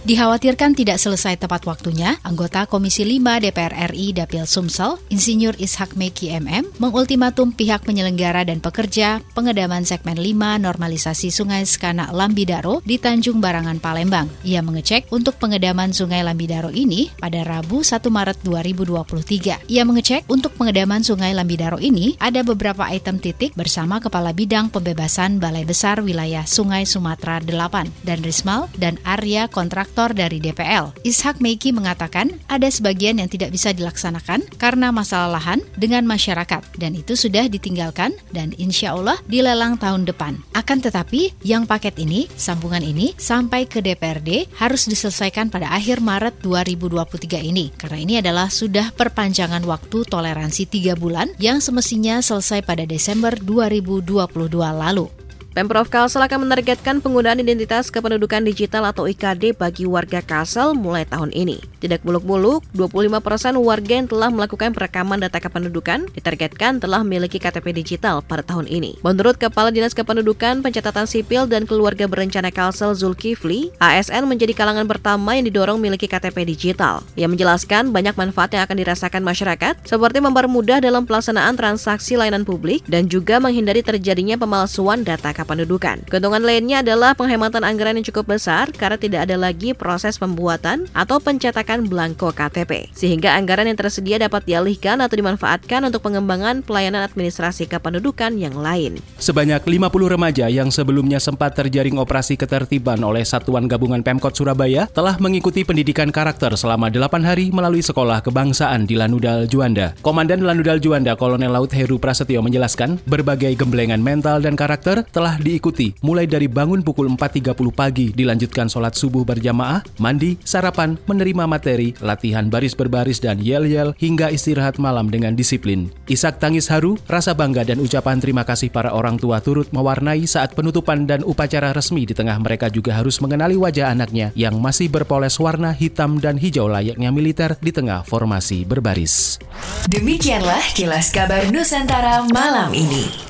Dikhawatirkan tidak selesai tepat waktunya, anggota Komisi 5 DPR RI Dapil Sumsel, Insinyur Ishak Meki MM, mengultimatum pihak penyelenggara dan pekerja pengedaman segmen 5 normalisasi Sungai Skanak Lambidaro di Tanjung Barangan, Palembang. Ia mengecek untuk pengedaman Sungai Lambidaro ini pada Rabu 1 Maret 2023. Ia mengecek untuk pengedaman Sungai Lambidaro ini ada beberapa item titik bersama Kepala Bidang Pembebasan Balai Besar Wilayah Sungai Sumatera 8 dan Rismal dan Arya Kontrak kontraktor dari DPL. Ishak Meiki mengatakan ada sebagian yang tidak bisa dilaksanakan karena masalah lahan dengan masyarakat dan itu sudah ditinggalkan dan insya Allah dilelang tahun depan. Akan tetapi yang paket ini, sambungan ini sampai ke DPRD harus diselesaikan pada akhir Maret 2023 ini karena ini adalah sudah perpanjangan waktu toleransi tiga bulan yang semestinya selesai pada Desember 2022 lalu. Pemprov Kalsel akan menargetkan penggunaan identitas kependudukan digital atau IKD bagi warga Kalsel mulai tahun ini. Tidak muluk-muluk, 25% persen warga yang telah melakukan perekaman data kependudukan ditargetkan telah memiliki KTP digital pada tahun ini. Menurut Kepala Dinas Kependudukan, Pencatatan Sipil dan Keluarga Berencana Kalsel Zulkifli, ASN menjadi kalangan pertama yang didorong memiliki KTP digital. Ia menjelaskan banyak manfaat yang akan dirasakan masyarakat, seperti mempermudah dalam pelaksanaan transaksi layanan publik dan juga menghindari terjadinya pemalsuan data kependudukan. Keuntungan lainnya adalah penghematan anggaran yang cukup besar karena tidak ada lagi proses pembuatan atau pencetakan belangko KTP, sehingga anggaran yang tersedia dapat dialihkan atau dimanfaatkan untuk pengembangan pelayanan administrasi kependudukan yang lain. Sebanyak 50 remaja yang sebelumnya sempat terjaring operasi ketertiban oleh Satuan Gabungan Pemkot Surabaya telah mengikuti pendidikan karakter selama 8 hari melalui Sekolah Kebangsaan di Lanudal Juanda. Komandan Lanudal Juanda Kolonel Laut Heru Prasetyo menjelaskan, berbagai gemblengan mental dan karakter telah telah diikuti mulai dari bangun pukul 4.30 pagi dilanjutkan sholat subuh berjamaah, mandi, sarapan, menerima materi, latihan baris berbaris dan yel-yel hingga istirahat malam dengan disiplin. Isak tangis haru, rasa bangga dan ucapan terima kasih para orang tua turut mewarnai saat penutupan dan upacara resmi di tengah mereka juga harus mengenali wajah anaknya yang masih berpoles warna hitam dan hijau layaknya militer di tengah formasi berbaris. Demikianlah kilas kabar Nusantara malam ini.